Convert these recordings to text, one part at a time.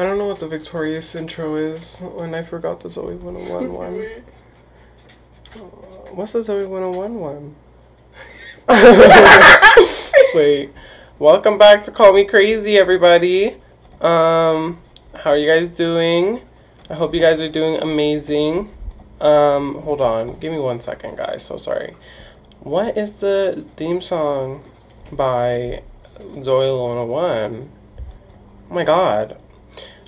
I don't know what the victorious intro is, and I forgot the Zoey 101 one. What's the Zoey 101 one? Wait. Welcome back to Call Me Crazy, everybody. Um, how are you guys doing? I hope you guys are doing amazing. Um, hold on. Give me one second, guys. So sorry. What is the theme song by Zoey 101? Oh my god.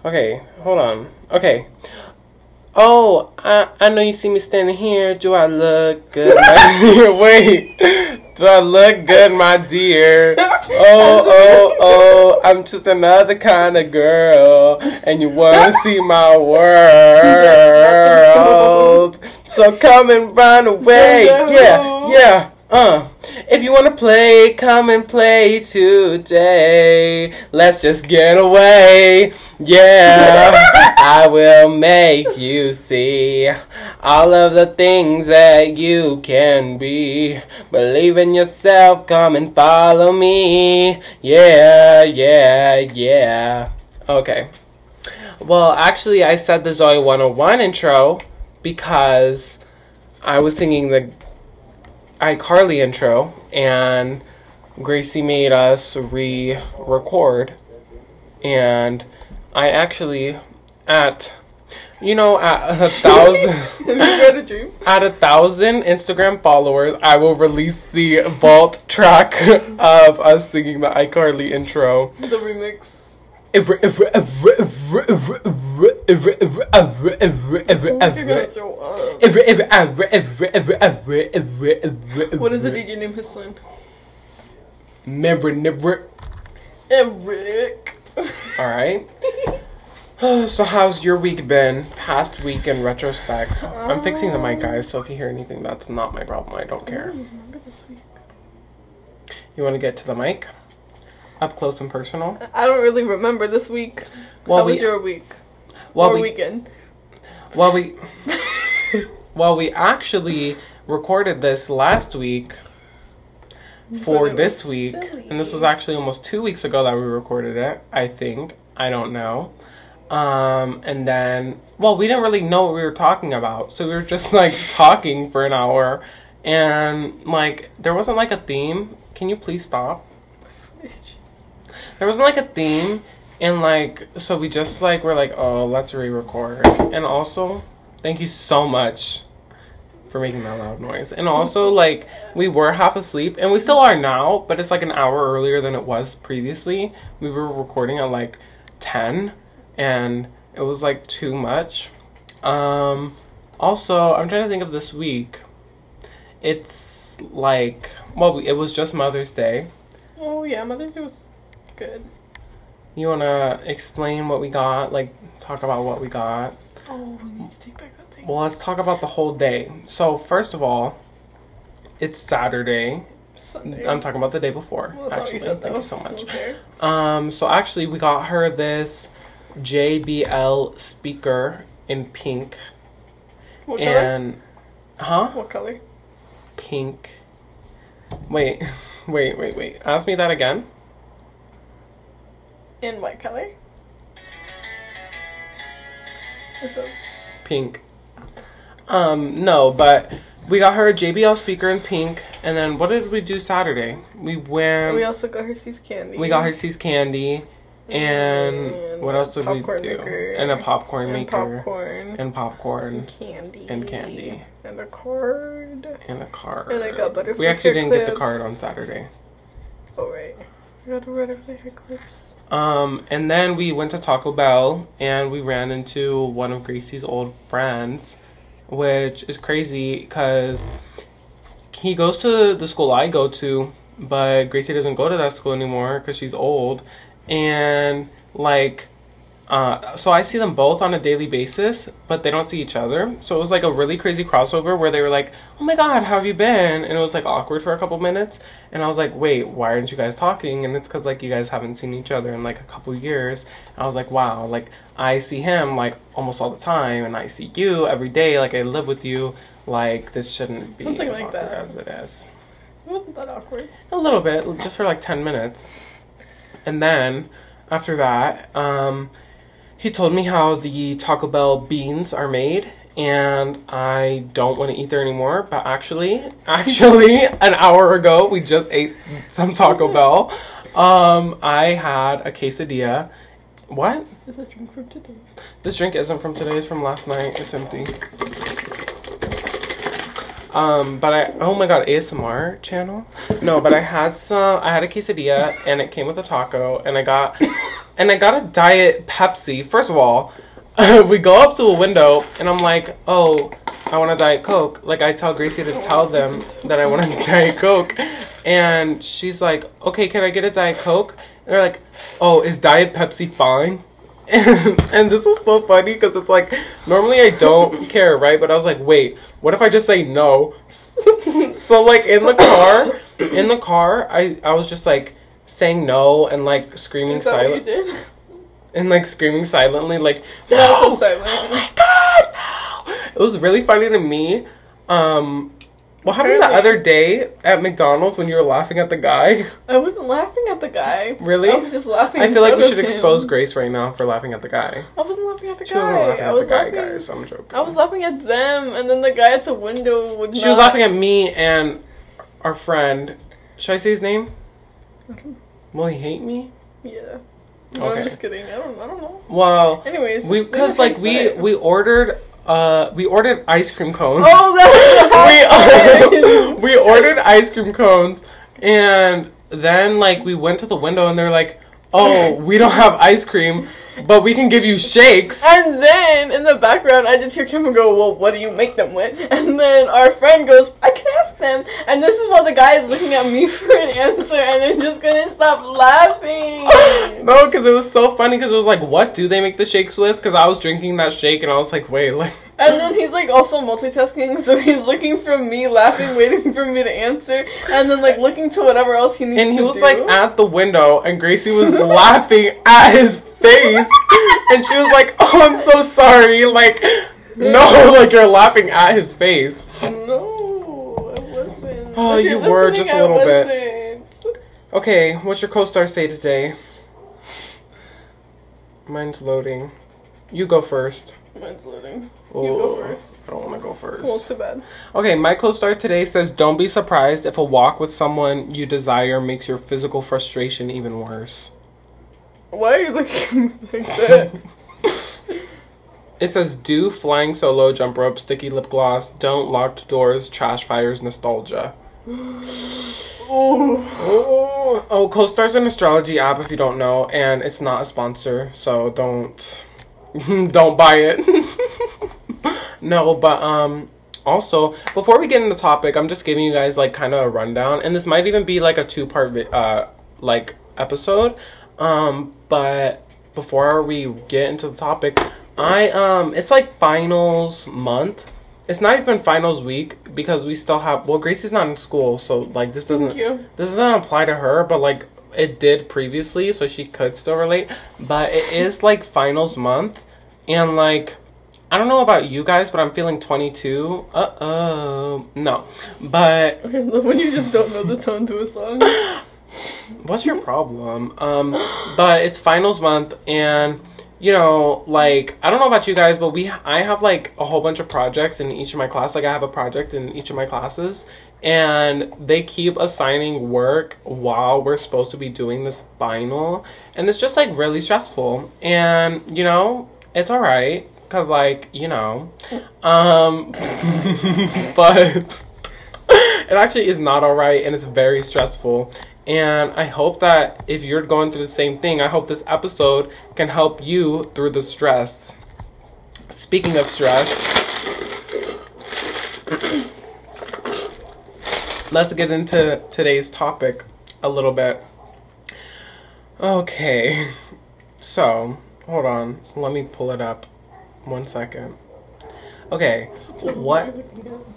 Okay, hold on. Okay. Oh, I, I know you see me standing here. Do I look good, my dear? Wait. Do I look good, my dear? Oh, oh, oh. I'm just another kind of girl. And you want to see my world. So come and run away. Yeah, yeah. Uh, if you wanna play, come and play today. Let's just get away. Yeah, I will make you see all of the things that you can be. Believe in yourself, come and follow me. Yeah, yeah, yeah. Okay. Well, actually, I said the Zoey 101 intro because I was singing the iCarly intro, and Gracie made us re record. And I actually, at, you know, at a thousand, at a thousand Instagram followers, I will release the vault track of us singing the iCarly intro. The remix. What is the DJ name his son? Never, never. Eric. All right. so how's your week been? Past week in retrospect. I'm fixing the mic, guys. So if you hear anything, that's not my problem. I don't care. remember this week. You want to get to the mic? Up close and personal. I don't really remember this week. Well, How we- was your week? Well, or we weekend? well we well we actually recorded this last week for this week, silly. and this was actually almost two weeks ago that we recorded it. I think I don't know. Um, and then well, we didn't really know what we were talking about, so we were just like talking for an hour, and like there wasn't like a theme. Can you please stop? There wasn't like a theme, and like so we just like we're like, oh, let's re-record. And also, thank you so much for making that loud noise. And also, like we were half asleep, and we still are now, but it's like an hour earlier than it was previously. We were recording at like ten, and it was like too much. Um, also, I'm trying to think of this week. It's like well, it was just Mother's Day. Oh yeah, Mother's Day was good. You wanna explain what we got? Like, talk about what we got? Oh, we need to take back that thing. Well, let's talk about the whole day. So, first of all, it's Saturday. Sunday. I'm talking about the day before. Well, actually, you said, thank you so much. Okay. Um, so actually, we got her this JBL speaker in pink What color? and, huh? What color? Pink. Wait, wait, wait, wait. Ask me that again. In what color? Pink. Um, no, but we got her a JBL speaker in pink, and then what did we do Saturday? We went. we also got her See's candy. We got her Hershey's candy, and And what else did we do? maker. And a popcorn and maker, popcorn. and popcorn, and candy. and candy. And a card. and a card. And I got butterfly We actually didn't get the card on Saturday. Oh, right. I got a butterfly hair clips. Um, and then we went to Taco Bell, and we ran into one of Gracie's old friends, which is crazy because he goes to the school I go to, but Gracie doesn't go to that school anymore because she's old, and like uh, so I see them both on a daily basis, but they don't see each other. So it was like a really crazy crossover where they were like, "Oh my god, how have you been?" And it was like awkward for a couple minutes, and I was like, "Wait, why aren't you guys talking?" And it's because like you guys haven't seen each other in like a couple years. And I was like, "Wow, like I see him like almost all the time, and I see you every day. Like I live with you. Like this shouldn't be Something as like awkward that. as it is." It wasn't that awkward. A little bit, just for like 10 minutes. And then after that, um, he told me how the Taco Bell beans are made, and I don't want to eat there anymore. But actually, actually, an hour ago we just ate some Taco Bell. Um, I had a quesadilla. What? It's a drink from today. This drink isn't from today, it's from last night. It's empty. Um, but I oh my god, ASMR channel? No, but I had some I had a quesadilla and it came with a taco and I got and I got a diet Pepsi. First of all, we go up to the window and I'm like, "Oh, I want a diet coke." Like I tell Gracie to tell them that I want a diet coke. And she's like, "Okay, can I get a diet coke?" And they're like, "Oh, is diet Pepsi fine?" And, and this was so funny because it's like normally I don't care, right? But I was like, wait, what if I just say no? so like in the car, in the car, I I was just like saying no and like screaming Is that what you silent and like screaming silently, like No, silent. oh my god, no! It was really funny to me. Um, what happened the other day at McDonald's when you were laughing at the guy? I wasn't laughing at the guy. Really? I was just laughing. I feel like we should him. expose Grace right now for laughing at the guy. I wasn't laughing at the She guy. wasn't laughing I at was the guy, laughing- guys. I'm joking. I was laughing at them, and then the guy at the window would. She was laughing at me and our friend. Should I say his name? Will he hate me? Yeah. No, Okay. I'm just kidding. I don't. I don't know. Well, Anyways, we because like we we ordered uh we ordered ice cream cones. Oh, that was we we ordered ice cream cones and then like we went to the window and they're like, "Oh, we don't have ice cream, but we can give you shakes." And then in the background, I just hear Kim go, "Well, what do you make them with?" And then our friend goes, "I can ask them." And this is while the guy is looking at me for an answer, and I'm just couldn't stop laughing. No, because it was so funny. Because it was like, what do they make the shakes with? Because I was drinking that shake, and I was like, wait, like, And then he's like also multitasking, so he's looking from me, laughing, waiting for me to answer, and then like looking to whatever else he needs and he was do. like at the window, and Gracie was laughing at his face, and she was like, "Oh, I'm so sorry." Like, no, like you're laughing at his face. No, I wasn't. Oh, you were just a little bit. Okay, what's your co-star say today? Mine's loading. You go first. Mine's loading. Oh, You go first. I don't want to go first. Well, too bad. Okay, my co-star today says, "Don't be surprised if a walk with someone you desire makes your physical frustration even worse." Why are you looking like that? It says, "Do flying solo, jump rope, sticky lip gloss, don't locked doors, trash fires, nostalgia." oh. Oh, oh, CoStar's an astrology app if you don't know, and it's not a sponsor, so don't don't buy it. no, but um also, before we get into the topic, I'm just giving you guys like kind of a rundown, and this might even be like a two-part uh like episode. Um, but before we get into the topic, I um it's like finals month. It's not even finals week because we still have well Gracie's not in school, so like this doesn't this doesn't apply to her, but like it did previously, so she could still relate. But it is like finals month, and like I don't know about you guys, but I'm feeling 22. Uh oh, no. But I love when you just don't know the tone to a song. what's your problem? Um, but it's finals month, and you know, like I don't know about you guys, but we I have like a whole bunch of projects in each of my class. Like I have a project in each of my classes, and they keep assigning work while we're supposed to be doing this final, and it's just like really stressful. And you know, it's all right because like you know, um, but it actually is not all right, and it's very stressful. And I hope that if you're going through the same thing, I hope this episode can help you through the stress. Speaking of stress, let's get into today's topic a little bit. Okay, so hold on, let me pull it up. One second. Okay, what?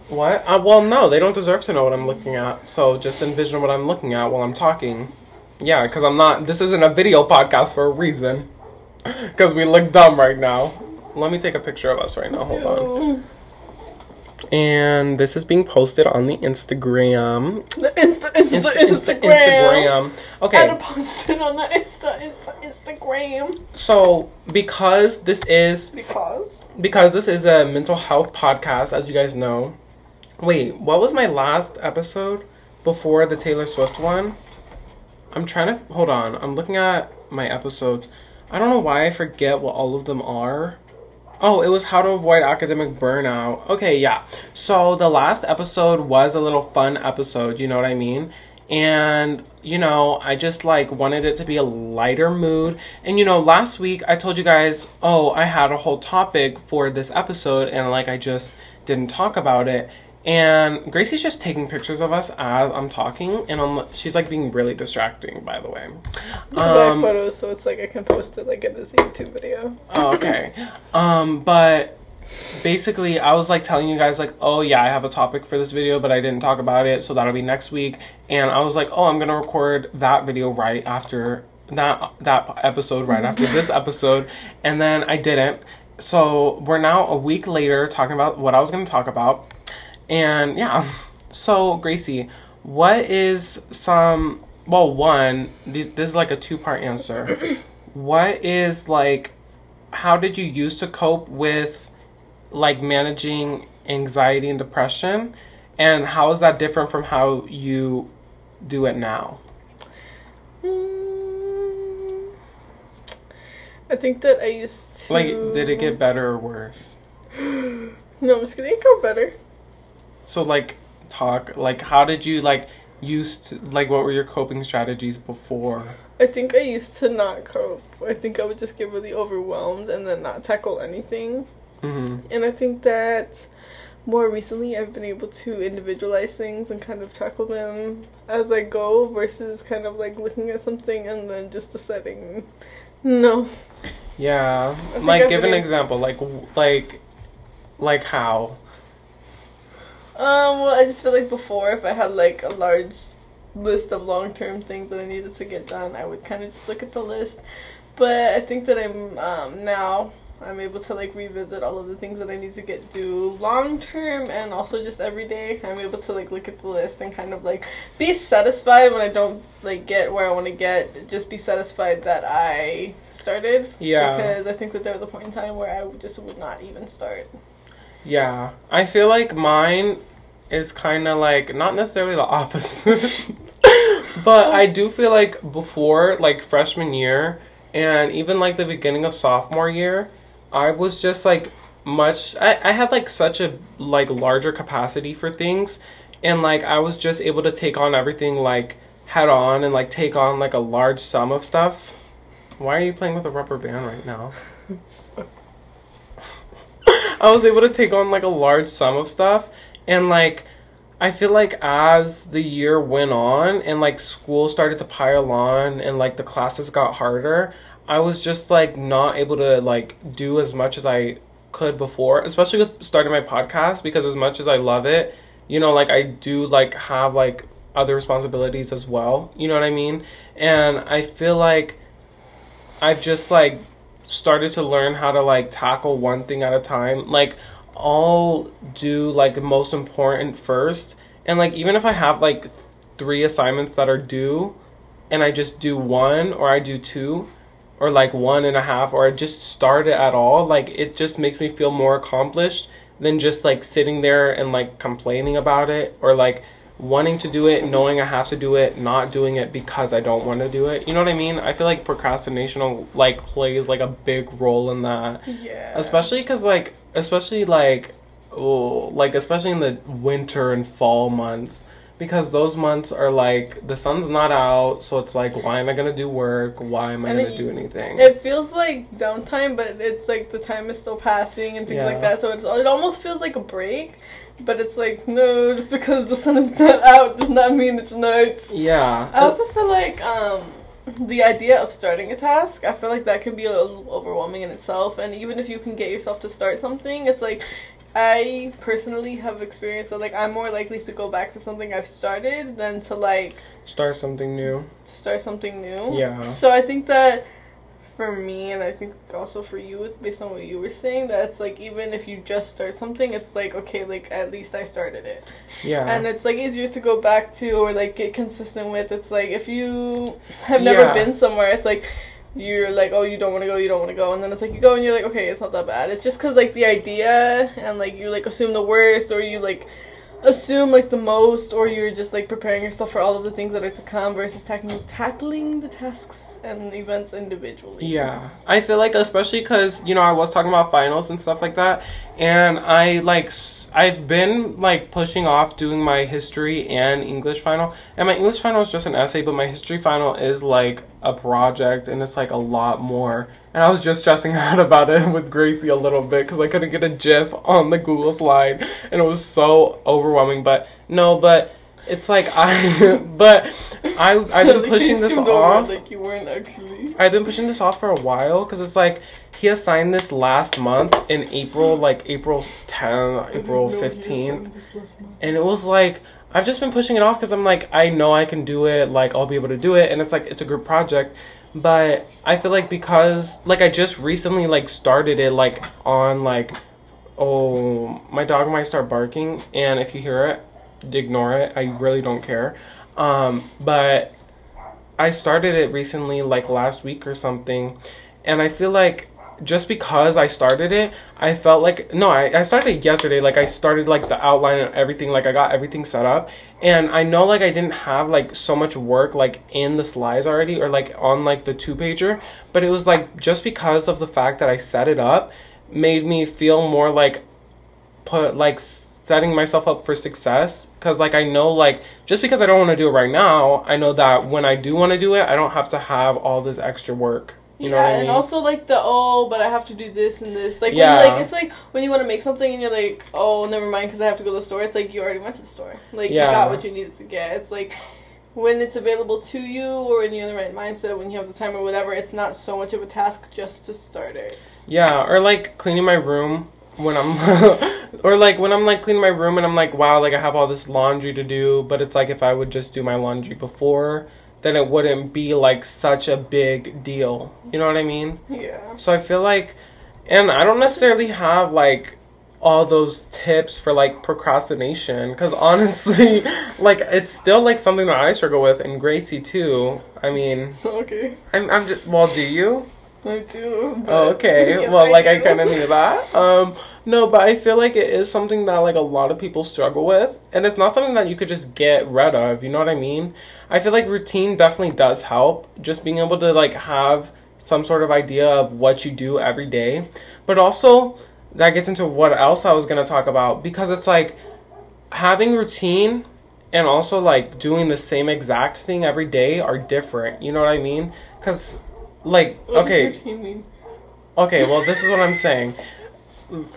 What? Uh, well, no, they don't deserve to know what I'm looking at. So just envision what I'm looking at while I'm talking. Yeah, because I'm not. This isn't a video podcast for a reason. Because we look dumb right now. Let me take a picture of us right now. Hold on. And this is being posted on the Instagram. The Insta, Insta, Insta- Instagram. Insta- Instagram. I Okay. had to post on the Insta, Insta, Instagram. So because this is Because. Because this is a mental health podcast, as you guys know. Wait, what was my last episode before the Taylor Swift one? I'm trying to hold on. I'm looking at my episodes. I don't know why I forget what all of them are. Oh, it was how to avoid academic burnout. Okay, yeah. So the last episode was a little fun episode, you know what I mean? And you know, I just like wanted it to be a lighter mood. And you know, last week I told you guys, "Oh, I had a whole topic for this episode and like I just didn't talk about it." And Gracie's just taking pictures of us as I'm talking, and I'm she's like being really distracting, by the way. Um, photos so it's like I can post it like in this YouTube video. Oh, okay. Um, but basically, I was like telling you guys, like, oh yeah, I have a topic for this video, but I didn't talk about it, so that'll be next week. And I was like, oh, I'm gonna record that video right after that that episode, right after this episode, and then I didn't. So we're now a week later talking about what I was gonna talk about, and yeah. So Gracie, what is some? Well, one, this, this is like a two part answer. what is like how did you used to cope with like managing anxiety and depression and how is that different from how you do it now Mm, I think that I used to. like did it get better or worse No, I'm just kidding. It got better. so like talk like how did you like used to, like what were your coping strategies before I think I used to not cope. I think I would just get really overwhelmed and then not tackle anything. Hmm And I think that more recently I've been able to individualize things and kind of tackle them as I go versus kind of like looking at something and then just deciding no. yeah like I've give an been- example like like like how Um, well, I just feel like before, if I had like a large list of long term things that I needed to get done, I would kind of just look at the list. But I think that I'm um, now I'm able to like revisit all of the things that I need to get do long term and also just every day. I'm able to like look at the list and kind of like be satisfied when I don't like get where I want to get. Just be satisfied that I started. Yeah. Because I think that there was a point in time where I just would not even start. Yeah, I feel like mine is kind of like not necessarily the opposite, but I do feel like before like freshman year and even like the beginning of sophomore year, I was just like much. I I had like such a like larger capacity for things, and like I was just able to take on everything like head on and like take on like a large sum of stuff. Why are you playing with a rubber band right now? I was able to take on like a large sum of stuff and like I feel like as the year went on and like school started to pile on and like the classes got harder, I was just like not able to like do as much as I could before, especially with starting my podcast because as much as I love it, you know, like I do like have like other responsibilities as well. You know what I mean? And I feel like I've just like started to learn how to like tackle one thing at a time. Like I'll do like the most important first. And like even if I have like th- three assignments that are due and I just do one or I do two or like one and a half or just start it at all, like it just makes me feel more accomplished than just like sitting there and like complaining about it or like wanting to do it, knowing I have to do it, not doing it because I don't want to do it. You know what I mean? I feel like procrastination like plays like a big role in that. Yeah. Especially cuz like especially like oh, like especially in the winter and fall months because those months are like the sun's not out, so it's like why am I to do work? Why am I And going it- do anything? It feels like downtime, but it's like the time is still passing and things Yeah. like that. So it's it almost feels like a break, but it's like no, just because the sun is not out does not mean it's night. yeah. I also feel like um the idea of starting a task, I feel like that can be a little overwhelming in itself. And even if you can get yourself to start something, it's like I personally have experienced that like I'm more likely to go back to something I've started than to like Start something new. start something new. Yeah. So I think that for me, and I think also for you, based on what you were saying, that it's like even if you just start something, it's like okay, like at least I started it. Yeah. And it's like easier to go back to or like get consistent with. It's like if you have never Yeah. been somewhere, it's like you're like, oh, you don't want to go, you don't want to go, and then it's like you go and you're like, okay, it's not that bad. It's just because like the idea and like you like assume the worst or you like assume like the most or you're just like preparing yourself for all of the things that are to come versus tackling tackling the tasks and events individually. Yeah, I feel like especially because you know I was talking about finals and stuff like that, and I like I've been like pushing off doing my history and English final, and my English final is just an essay, but my history final is like a project, and it's like a lot more. And I was just stressing out about it with Gracie a little bit because I couldn't get a GIF on the Google slide, and it was so overwhelming. But no, but it's like I, but I I've been pushing this off. Like you weren't actually. I've been pushing this off for a while because it's like he assigned this last month in April, like April 10, April 15, and it was like I've just been pushing it off because I'm like I know I can do it, like I'll be able to do it, and it's like it's a group project, but I feel like because like I just recently like started it like on like oh my dog might start barking, and if you hear it, ignore it. I really don't care, um, but I started it recently, like last week or something, and I feel like just because I started it, I felt like no, I, I started it yesterday. Like I started like the outline and everything, like I got everything set up, and I know like I didn't have like so much work like in the slides already or like on like the two pager, but it was like just because of the fact that I set it up, made me feel more like put like setting myself up for success because like i know like just because i don't want to do it right now i know that when i do want to do it i don't have to have all this extra work you know yeah, what i mean and also like the oh, but I have to do this and this. Like, Yeah. when you, like it's like when you want to make something and you're like, oh, never mind, because I have to go to the store. It's like you already went to the store. Like you Yeah. got what you needed to get. It's like when it's available to you or when you're in the right mindset, when you have the time or whatever. It's not so much of a task just to start it. yeah or like cleaning my room when i'm or like when i'm like cleaning my room and i'm like wow like i have all this laundry to do but it's like if i would just do my laundry before then it wouldn't be like such a big deal you know what i mean Yeah. So I feel like, and I don't necessarily have like all those tips for like procrastination because honestly, like it's still like something that I struggle with, and Gracie too. I mean, Okay. I'm I'm just well, do you? I do. but- Oh, okay. Well, like I kind of knew that. Um, no, but I feel like it is something that like a lot of people struggle with, and it's not something that you could just get rid of. You know what I mean? I feel like routine definitely does help. Just being able to like have some sort of idea of what you do every day, but also that gets into what else I was gonna talk about because it's like having routine and also like doing the same exact thing every day are different. You know what I mean? Because like What okay routine? Okay, well, this is what I'm saying.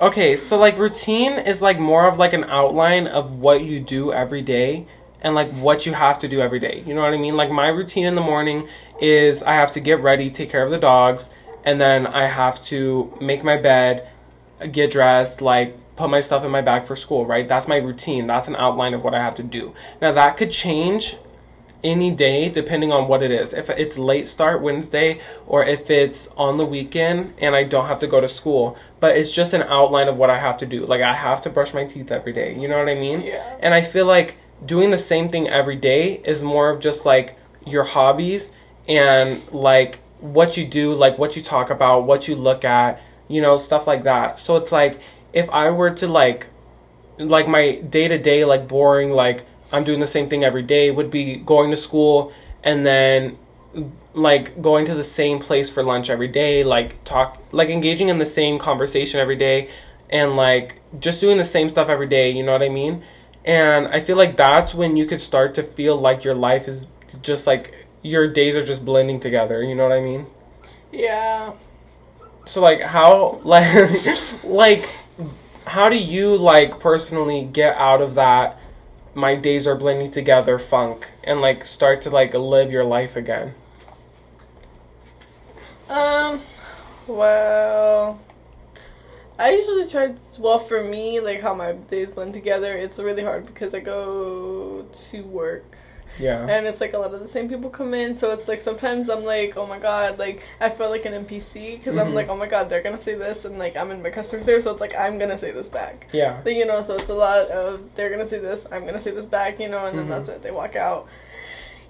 Okay, so like routine is like more of like an outline of what you do every day and like what you have to do every day. You know what I mean? Like my routine in the morning is I have to get ready, take care of the dogs, and then I have to make my bed, get dressed, like put my stuff in my bag for school, right? That's my routine. That's an outline of what I have to do. Now that could change any day depending on what it is. If it's late start Wednesday or if it's on the weekend and I don't have to go to school, but it's just an outline of what I have to do. Like I have to brush my teeth every day. You know what I mean? Yeah. And I feel like doing the same thing every day is more of just like your hobbies and like what you do, like what you talk about, what you look at, you know, stuff like that. So it's like if I were to like like my day to day like boring like I'm doing the same thing every day would be going to school and then like going to the same place for lunch every day like talk like engaging in the same conversation every day and like just doing the same stuff every day you know what I mean and I feel like that's when you could start to feel like your life is just like your days are just blending together you know what I mean Yeah. so like how like like how do you like personally get out of that my days are blending together funk and like start to like live your life again Um, well, I usually try. Well, for me, like how my days blend together, it's really hard because I go to work Yeah. and it's like a lot of the same people come in so it's like sometimes i'm like oh my god like i feel like an npc because i'm Mhm. like oh my god they're gonna say this and like i'm in my customer service so it's like i'm gonna say this back Yeah. Like, you know so it's a lot of they're gonna say this i'm gonna say this back you know and then Mhm. that's it they walk out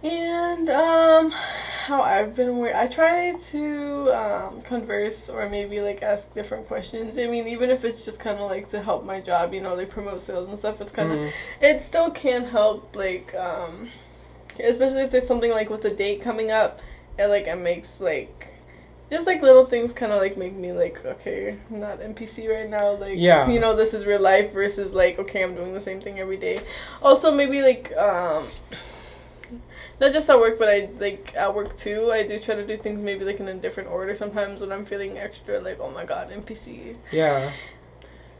and um how i've been where i try to um converse or maybe like ask different questions i mean even if it's just kind of like to help my job you know like promote sales and stuff it's kind of Mhm. it still can help like um especially if there's something like with a date coming up it like it makes like just like little things kind of like make me like okay i'm not npc right now like Yeah. you know this is real life versus like okay i'm doing the same thing every day also maybe like um not just at work but i like at work too i do try to do things maybe like in a different order sometimes when i'm feeling extra like oh my god npc Yeah.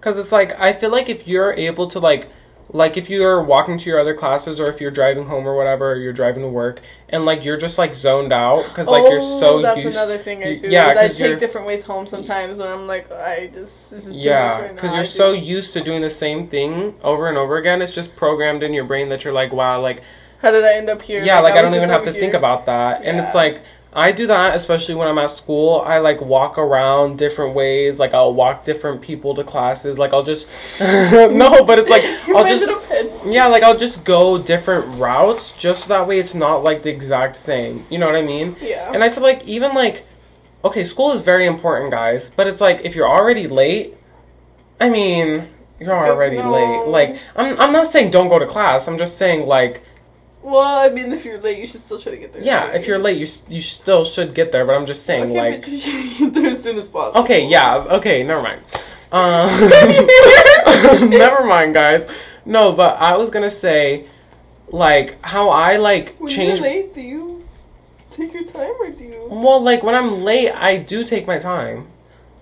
Cuz it's like I feel like if you're able to like like if you're walking to your other classes or if you're driving home or whatever, or you're driving to work and like you're just like zoned out cuz like you're so Oh, that's used another thing I do. yeah, I take different ways home sometimes when I'm like, I just this is too Yeah, much right now. because I you're do- so used to doing the same thing over and over again. It's just programmed in your brain that you're like, wow, like How did I end up here? yeah, like I was don't even have to over think about that. And it's like I do that especially when I'm at school. I like walk around different ways. Like I'll walk different people to classes. Like I'll just no, but it's like I'll just in a pit. yeah, like I'll just go different routes just so that way it's not like the exact same. You know what I mean? Yeah. And I feel like even like okay, school is very important, guys, but it's like if you're already late, I mean, you're already No. late. Like I'm I'm not saying don't go to class. I'm just saying like well, I mean, if you're late, you should still try to get there. yeah, if you're late, you you still should get there, but I'm just saying okay, like you should get there as soon as possible. Okay, yeah, okay, never mind. Um, never mind, guys. No, but I was to say like how I like When change you're late, do you take your time or do you? Well, like when I'm late, I do take my time.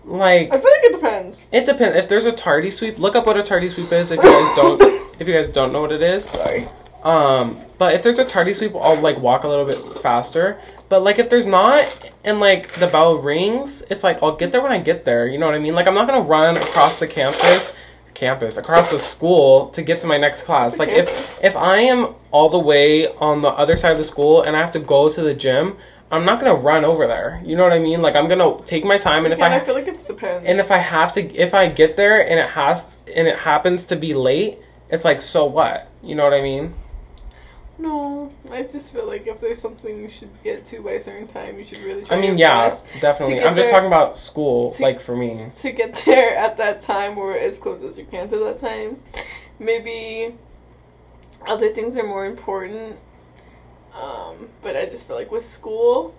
Like I feel like it depends. It depends. If there's a tardy sweep, look up what a tardy sweep is. If you guys don't, if you guys don't know what it is, Sorry. Um, but if there's a tardy sweep, I'll like walk a little bit faster. But like if there's not, and like the bell rings, it's like I'll get there when I get there. You know what I mean? Like I'm not gonna run across the campus, campus across the school to get to my next class. Like if if I am all the way on the other side of the school and I have to go to the gym, I'm not gonna run over there. You know what I mean? Like I'm gonna take my time, and if yeah, I I feel like it depends. and if I have to, if I get there and it has, and it happens to be late, it's like, so what? You know what I mean? No, I just feel like if there's something you should get to by a certain time, you should really try I mean, yeah, definitely. I'm just talking about school, to- like for me. to get there at that time or as close as you can to that time. Maybe other things are more important. Um, but I just feel like with school,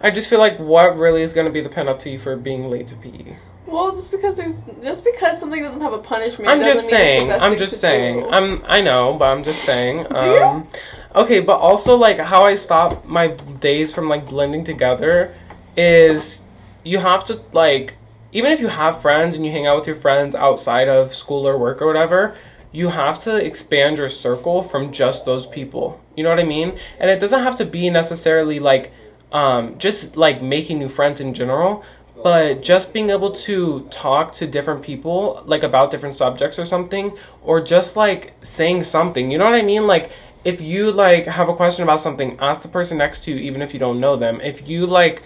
I just feel like what really is going to be the penalty for being late to PE? Well, just because there's just because something doesn't have a punishment. I'm doesn't just saying. I'm just saying. do. I'm. I know, but I'm just saying. Do you? Um, okay, but also like how I stop my days from like blending together is you have to like even if you have friends and you hang out with your friends outside of school or work or whatever, you have to expand your circle from just those people. You know what I mean? And it doesn't have to be necessarily like um, just like making new friends in general, but just being able to talk to different people like about different subjects or something, or just like saying something. You know what I mean? Like if you like have a question about something, ask the person next to you, even if you don't know them. If you like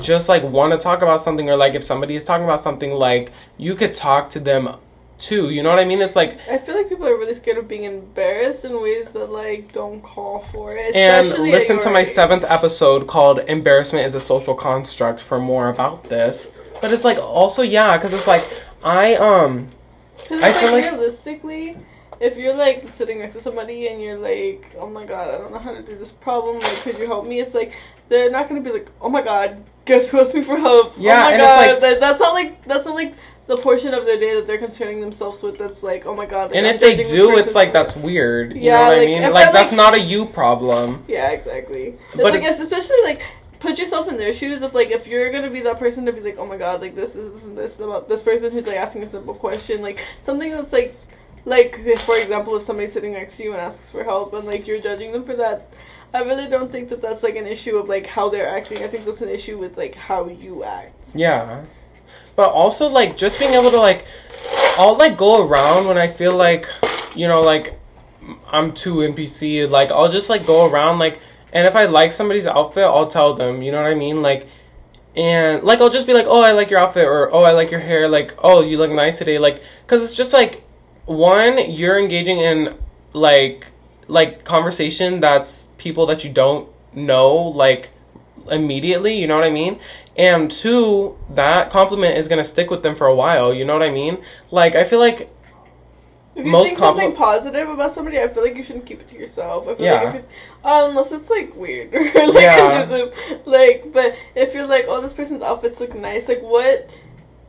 just like want to talk about something, or like if somebody is talking about something, like you could talk to them too. You know what I mean? It's like I feel like people are really scared of being embarrassed in ways that like don't call for it. and listen to my age. seventh episode called "Embarrassment is a Social Construct" for more about this. But it's like also yeah, because it's like I um 'Cause it's I like, feel like- realistically, if you're like sitting next to somebody and you're like, "Oh my god, I don't know how to do this problem. Like, could you help me?" It's like they're not gonna be like, "Oh my god, guess who asked me for help?" Yeah, oh my and it's god, like- that, that's not like that's not like the portion of their day that they're concerning themselves with. That's like, "Oh my god." Like, and I'm if they do, it's like that's weird. You Yeah, know what like, I mean? if Like that's like- not a you problem. Yeah, exactly. It's But like it's especially like put yourself in their shoes of like if you're gonna be that person to be like, oh my god, like this is this and this about this person who's like asking a simple question, like something that's like like for example if somebody's sitting next to you and asks for help and like you're judging them for that. I really don't think that that's like an issue of like how they're acting. I think that's an issue with like how you act. Yeah. But also like just being able to like I'll like go around when I feel like you know like I'm too NPC. Like I'll just like go around like, and if I like somebody's outfit, I'll tell them. You know what I mean? Like, and like I'll just be like, oh, I like your outfit, or oh, I like your hair. Like, oh, you look nice today. Like, cause it's just like, one, you're engaging in like like conversation that's people that you don't know like immediately. You know what I mean? And two, that compliment is gonna stick with them for a while. You know what I mean? Like I feel like If you Most think compli- something positive about somebody, I feel like you shouldn't keep it to yourself. I feel Yeah. like if it, uh, unless it's like weird or like Yeah. intrusive. Like, but if you're like, oh, this person's outfits look nice, like what,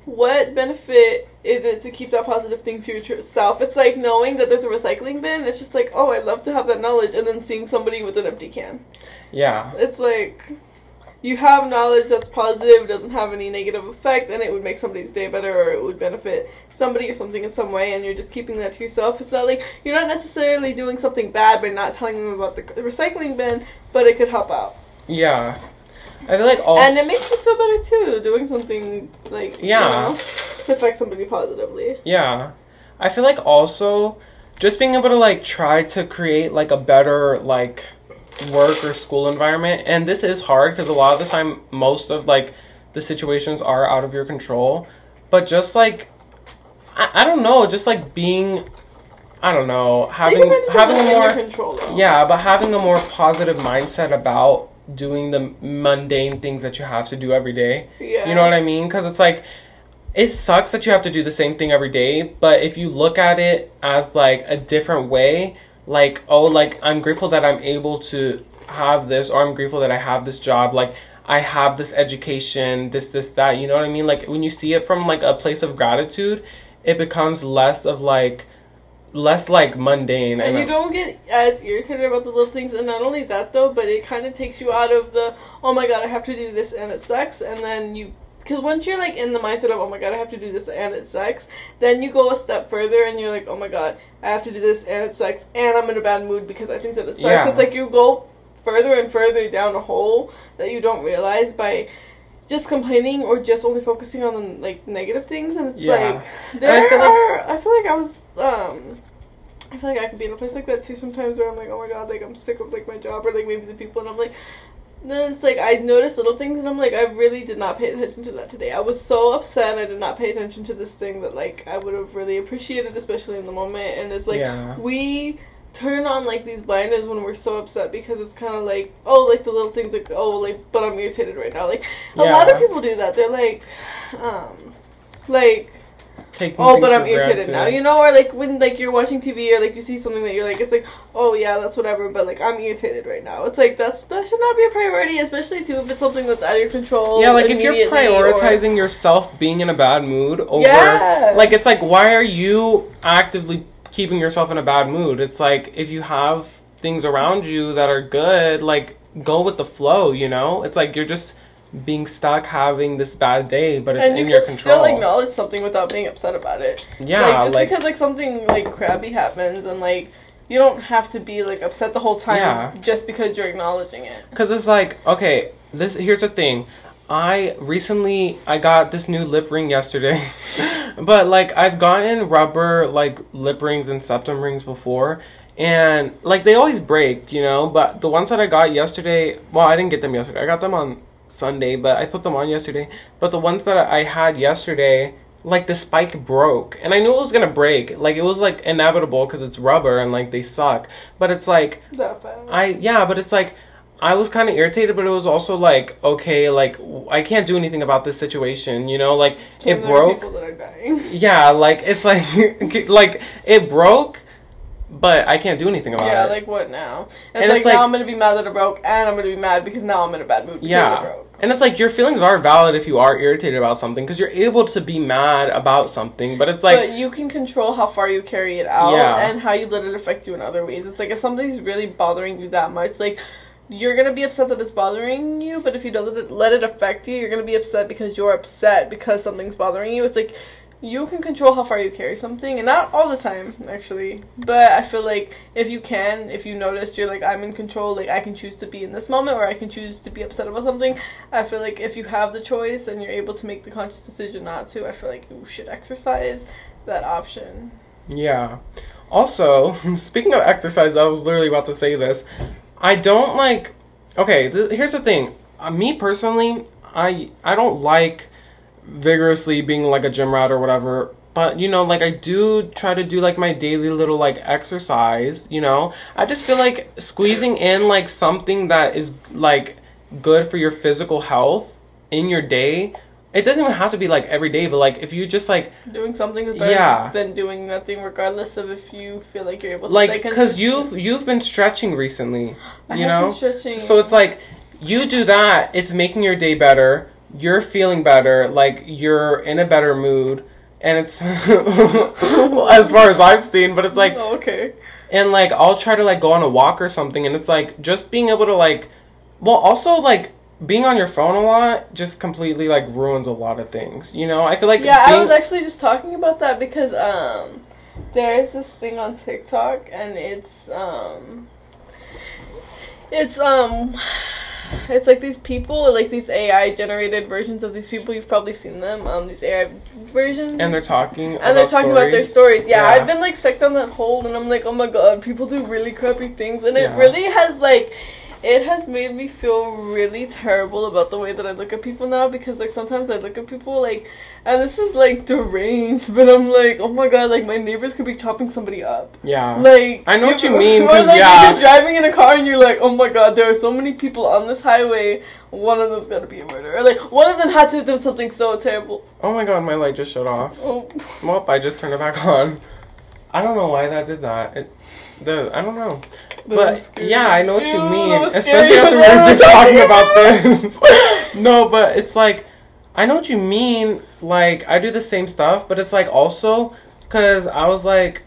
what benefit is it to keep that positive thing to yourself? It's like knowing that there's a recycling bin. It's just like, oh, I'd love to have that knowledge, and then seeing somebody with an empty can. yeah. It's like. You have knowledge that's positive, doesn't have any negative effect, and it would make somebody's day better or it would benefit somebody or something in some way, and you're just keeping that to yourself. It's not like you're not necessarily doing something bad by not telling them about the recycling bin, but it could help out. Yeah. I feel like also and it makes you feel better too, doing something like, Yeah. you know, to affect somebody positively. Yeah. I feel like also just being able to like try to create like a better like work or school environment and this is hard because a lot of the time most of like the situations are out of your control but just like I, I don't know just like being I don't know having Think of anything having a that's in your more control, yeah but having a more positive mindset about doing the mundane things that you have to do every day Yeah. you know what I mean? Because it's like, it sucks that you have to do the same thing every day, but if you look at it as like a different way, like, oh, like, I'm grateful that I'm able to have this, or I'm grateful that I have this job, like, I have this education, this, this, that, you know what I mean? Like, when you see it from like a place of gratitude, it becomes less of like, less like mundane. And you don't get as irritated about the little things, and not only that though, but it kind of takes you out of the oh my god, I have to do this and it sucks, and then you because once you're like in the mindset of oh my god, I have to do this and it sucks, then you go a step further and you're like oh my god, I have to do this and it sucks, and I'm in a bad mood because I think that it sucks. Yeah. It's like you go further and further down a hole that you don't realize by. Just complaining or just only focusing on like negative things, and it's Yeah. like And there I feel like- are. I feel like I was um I feel like I could be in a place like that too sometimes where I'm like, oh my god, like I'm sick of like my job or like maybe the people and I'm like then it's like I notice little things and I'm like, I really did not pay attention to that today. I was so upset and I did not pay attention to this thing that like I would have really appreciated, especially in the moment. And it's like Yeah. we turn on like these blinders when we're so upset because it's kind of like oh like the little things like oh like but I'm irritated right now like a lot of people do that they're like um like taking oh, but I'm irritated now, you know, or like when like you're watching TV or like you see something that you're like, it's like, oh yeah, that's whatever, but like I'm irritated right now. It's like that's that should not be a priority, especially too if it's something that's out of your control. Yeah, like if you're immediately, or- prioritizing yourself being in a bad mood over Yeah. like it's like why are you actively keeping yourself in a bad mood? It's like if you have things around you that are good, like go with the flow, you know? It's like you're just being stuck having this bad day, but it's in your control. and you in your can control. still acknowledge something without being upset about it. yeah, like, just like, because like something like crabby happens and like you don't have to be like upset the whole time Yeah. just because you're acknowledging it. Cause it's like, okay, this here's the thing. I recently I got this new lip ring yesterday. but like I've gotten rubber like lip rings and septum rings before and like they always break, you know, but the ones that I got yesterday, well, I didn't get them yesterday. I got them on Sunday, but I put them on yesterday. But the ones that I had yesterday, like the spike broke and I knew it was going to break. Like it was like inevitable cuz it's rubber and like they suck. But it's like. I yeah, but it's like I was kind of irritated, but it was also like okay, like I can't do anything about this situation, you know, like it there are broke. People that are dying. Yeah, like it's like like it broke, but I can't do anything about Yeah, it. Yeah, like what now? And And, it's like, it's like- now I'm gonna be mad that it broke, and I'm gonna be mad because now I'm in a bad mood yeah, and it's like your feelings are valid if you are irritated about something because you're able to be mad about something, but it's like but you can control how far you carry it out Yeah. and how you let it affect you in other ways. It's like if something's really bothering you that much, like you're gonna be upset that it's bothering you, but if you don't let it, let it affect you, you're gonna be upset because you're upset because something's bothering you. It's like you can control how far you carry something, and not all the time, actually. But I feel like if you can, if you notice you're like, I'm in control, like I can choose to be in this moment, or I can choose to be upset about something. I feel like if you have the choice and you're able to make the conscious decision not to, I feel like you should exercise that option. Yeah. Also, speaking of exercise, I was literally about to say this. I don't like. Okay, th- here's the thing. Uh, me personally, I I don't like vigorously being like a gym rat or whatever. But you know, like I do try to do like my daily little like exercise. You know, I just feel like squeezing in like something that is like good for your physical health in your day. It doesn't even have to be like every day, but like if you just like Doing something is better Yeah. than doing nothing, regardless of if you feel like you're able to like because you've you've been stretching recently, I you know. stretching. So it's like you do that, it's making your day better. You're feeling better, like you're in a better mood, and it's as far as I've seen. But it's like, Oh, okay. and like I'll try to like go on a walk or something, and it's like just being able to like, well, also like being on your phone a lot just completely like ruins a lot of things. You know, I feel like Yeah, being, I was actually just talking about that because um, there is this thing on TikTok and it's um, it's um, it's like these people, like these AI generated versions of these people. You've probably seen them. Um, these AI versions. and they're talking and they're talking about their stories. stories. Yeah, Yeah. I've been like sucked on that hole, and I'm like, oh my god, people do really crappy things, and it really has like, it has made me feel really terrible about the way that I look at people now because like sometimes I look at people like, and this is like deranged, but I'm like, oh my god, like my neighbors could be chopping somebody up. Yeah. Like I know what you mean, or, 'cause, like, yeah. you're just driving in a car and you're like, oh my god, there are so many people on this highway. One of them's gotta be a murderer. Like one of them had to have done something so terrible. Oh my god, my light just shut off. Oh. Well, I just turned it back on. I don't know why that did that. It, the I don't know. But yeah, I know what you mean. Especially after we were just talking about this. no, but it's like I know what you mean. Like I do the same stuff, but it's like also because I was like,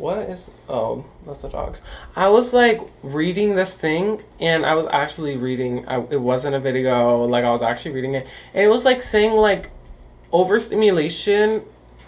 what is? Oh, that's the dogs. I was like reading this thing, and I was actually reading. I, it wasn't a video. Like I was actually reading it, and it was like saying like overstimulation,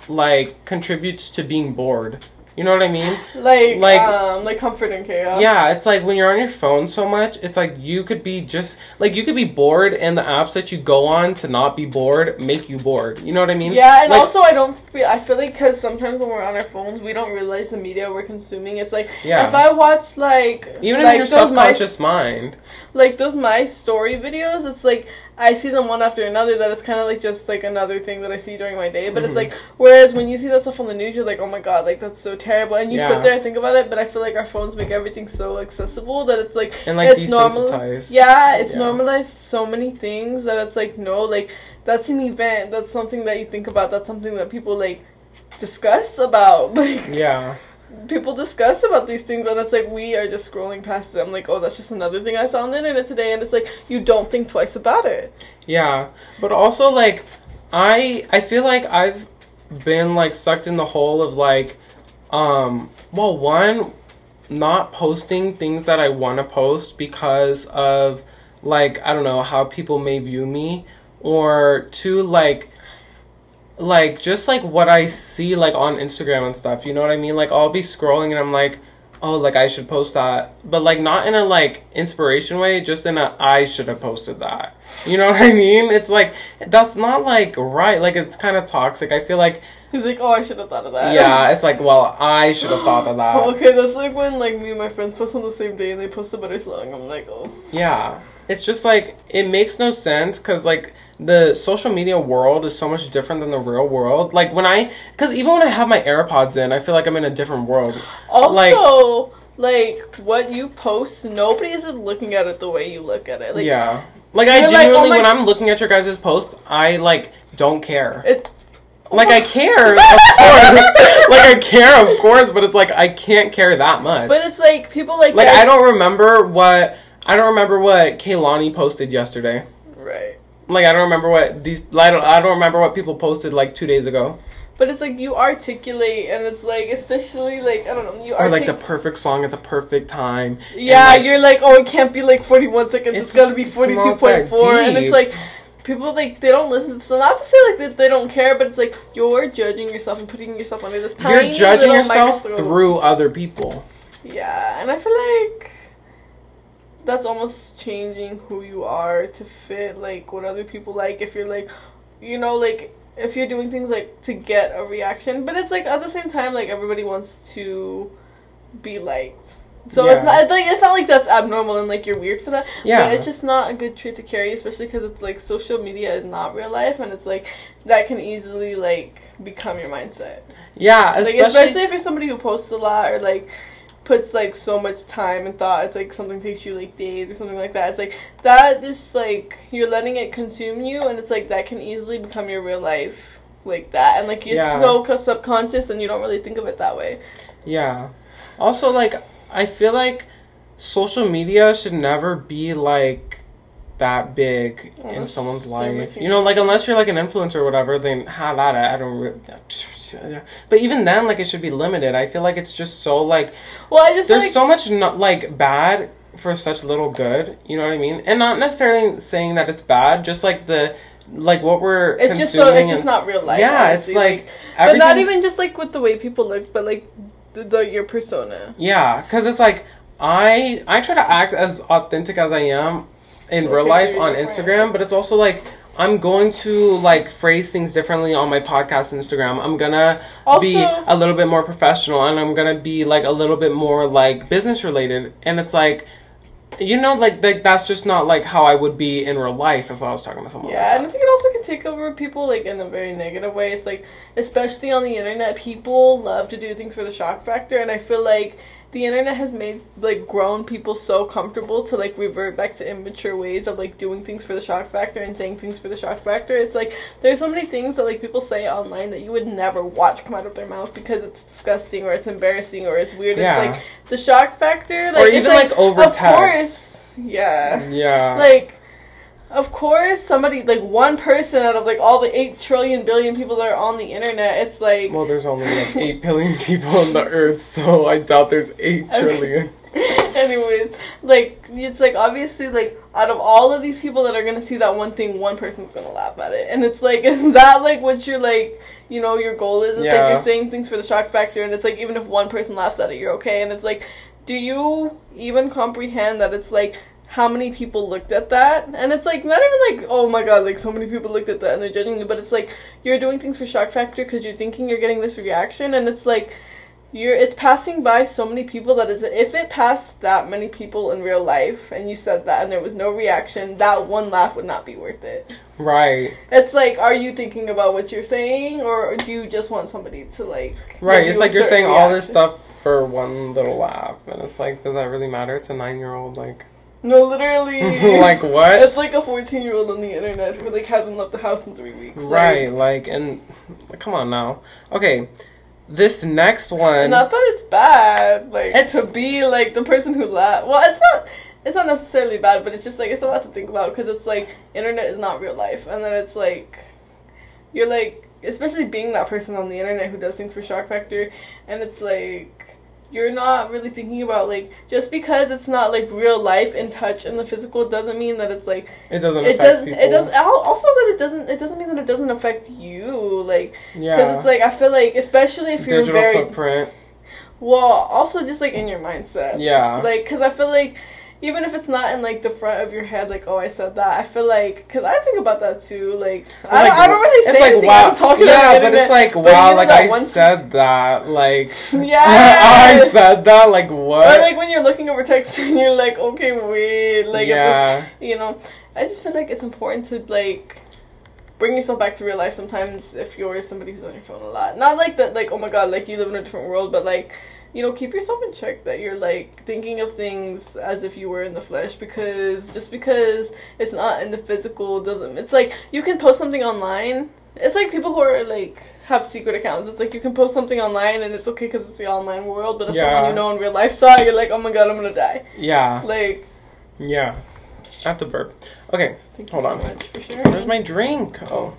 like contributes to being bored. You know what I mean? like Like- um like comfort and chaos. Yeah, it's like when you're on your phone so much, it's like you could be just like you could be bored, and the apps that you go on to not be bored make you bored. You know what I mean? Yeah, and Like- also I don't feel I feel like because sometimes when we're on our phones, we don't realize the media we're consuming. It's like Yeah. if I watch like Even like in your those my subconscious mind. like those my story videos, it's like I see them one after another. That it's kind of like just like another thing that I see during my day. But Mhm. it's like whereas when you see that stuff on the news, you're like, oh my god, like that's so terrible, and you Yeah. sit there and think about it. But I feel like our phones make everything so accessible that it's like And like it's normal. Yeah, it's Yeah. normalized so many things that it's like no, like that's an event. That's something that you think about. That's something that people like discuss about. Like Yeah. People discuss about these things, and it's like we are just scrolling past them. Like oh, that's just another thing I saw on the internet today, and it's like you don't think twice about it. Yeah, but also like I I feel like I've been like sucked in the hole of like um well one not posting things that I want to post because of like I don't know how people may view me or two like like just like what I see like on Instagram and stuff, you know what I mean? Like I'll be scrolling and I'm like, oh, like I should post that, but like not in a like inspiration way, just in a I should have posted that. You know what I mean? It's like that's not like right. Like it's kind of toxic. I feel like He's like, oh, I should have thought of that. yeah, it's like well, I should have thought of that. okay, that's like when like me and my friends post on the same day and they post a better song. I'm like, oh. Yeah. It's just like it makes no sense cuz like the social media world is so much different than the real world. Like when I cuz even when I have my AirPods in, I feel like I'm in a different world. Also, like, like what you post, nobody is looking at it the way you look at it. Like, yeah. Like I You're like, genuinely oh when I'm looking at your guys' post, I like don't care. it. Like I oh care, of course. like I care, of course, but it's like I can't care that much. But it's like people like like I don't remember what I don't remember what Kaylani posted yesterday. Right. Like I don't remember what these I don't I don't remember what people posted like 2 days ago. But it's like you articulate, and it's like especially like I don't know you Or like the perfect song at the perfect time. Yeah, like, you're like, oh, it can't be like 41 seconds. It's- it's got to be it's not that 42.4, and it's like people like they don't listen. So not to say like that they don't care, but it's like you're judging yourself and putting yourself under this tiny you're judging yourself microscope. through other people. Yeah, and I feel like that's almost changing who you are to fit like what other people like. If you're like, you know, like if you're doing things like to get a reaction, but it's like at the same time like everybody wants to be liked. So Yeah. it's not it's like it's not like that's abnormal and like you're weird for that. Yeah. But it's just not a good trait to carry, especially because it's like social media is not real life, and it's like that can easily like become your mindset. Yeah, Like especially, especially if you're somebody who posts a lot or like puts like so much time and thought it's like something takes you like days or something like that. It's like that is like you're letting it consume you and it's like that can easily become your real life like that and like it's Yeah. so subconscious and you don't really think of it that way. Yeah. Also, like, I feel like social media should never be like that big in someone's life. You know, like unless you're like an influencer or whatever, then have at it. I don't. But even then, like, it should be limited. I feel like it's just so like Well, I just there's like so much not like bad for such little good. You know what I mean? And not necessarily saying that it's bad, just like the like what we're it's just so it's just not real life. yeah, it's honestly, like but not even just like with the way people look, but like the, the your persona. Yeah, because it's like I I try to act as authentic as I am in real life on. Instagram, but it's also like I'm going to like phrase things differently on my podcast Instagram. I'm gonna be a little bit more professional and I'm gonna be like a little bit more like business related. And it's like you know, like like that's just not like how I would be in real life if I was talking to someone. Yeah, and I think it also can take over people like in a very negative way. It's like, especially on the internet, people love to do things for the shock factor, and I feel like the internet has made like grown people so comfortable to like revert back to immature ways of like doing things for the shock factor and saying things for the shock factor. It's like there's so many things that like people say online that you would never watch come out of their mouth because it's disgusting or it's embarrassing or it's weird. Yeah. It's like the shock factor, like Or even, like, over of text. course, yeah. Yeah. like of course somebody like one person out of like all the 8 trillion billion people that are on the internet it's like well, there's only like eight billion people on the earth, so I doubt there's eight Okay. trillion. anyways like it's like obviously like out of all of these people that are gonna see that one thing one person's gonna laugh at it and it's like is that like what you're like you know your goal is it's Yeah. like you're saying things for the shock factor and it's like even if one person laughs at it you're okay and it's like do you even comprehend that it's like how many people looked at that. And it's like not even like oh my god like so many people looked at that and they're judging you but it's like you're doing things for shock factor because you're thinking you're getting this reaction. And it's like you're it's passing by so many people that is if it passed that many people in real life and you said that and there was no reaction that one laugh would not be worth it. Right. it's like are you thinking about what you're saying or do you just want somebody to like Right, it's like you're saying all this stuff for one little laugh, and it's like, does that really matter? It's a nine-year-old, like, no literally like what? it's like a 14 year old on the internet who like hasn't left the house in three weeks right, like, and come on now. Okay, this next one. Not that it's bad, like It's- to be like the person who laugh. Well, it's not. It's not necessarily bad, but it's just like it's a lot to think about because it's like internet is not real life, and then it's like you're like especially being that person on the internet who does things for shock factor, and it's like you're not really thinking about like just because it's not like real life in touch in the physical doesn't mean that it's like it doesn't it doesn't people. it doesn't al- also that it doesn't it doesn't mean that it doesn't affect you like yeah because it's like I feel like especially if you're Digital very footprint. well, also just like in your mindset. Yeah. Like, cause I feel like even if it's not in like the front of your head, like oh I said that, I feel like cause I think about that too. Like, oh I, don't, I don't really say it's like wow. Talking yeah, about but it's like but wow. Like I said that. Like Yeah. I said that. Like what? Or like when you're looking over text and you're like, okay, wait, like yeah. this, you know, I just feel like it's important to like bring yourself back to real life sometimes if you're somebody who's on your phone a lot. Not like that, like oh my god, like you live in a different world, but like you know, keep yourself in check that you're like thinking of things as if you were in the flesh because just because it's not in the physical doesn't. It's like you can post something online. It's like people who are like have secret accounts. It's like you can post something online and it's okay because it's the online world, but if Yeah. someone you know in real life saw, it, you're like, oh my god, I'm gonna die. Yeah. Like, Yeah. I have to burp. Okay. thank you Hold so on. much for sure. Where's my drink? Oh.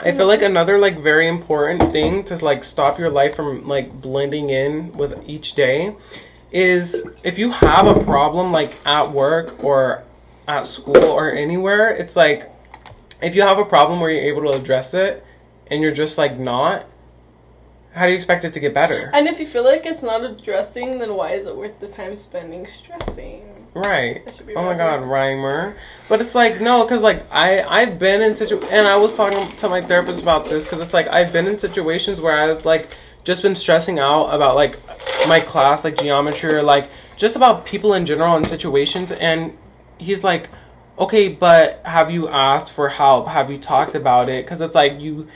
I feel like another like very important thing to like stop your life from like blending in with each day is if you have a problem like at work or at school or anywhere, it's like if you have a problem where you're able to address it and you're just like not how do you expect it to get better? And if you feel like it's not addressing, then why is it worth the time spending stressing? Right. That should be Oh my god, rhymer. But it's like no, because like I I've been in situ and I was talking to my therapist about this because it's like I've been in situations where I've like just been stressing out about like my class like geometry or like just about people in general and situations and he's like okay but have you asked for help have you talked about it because it's like you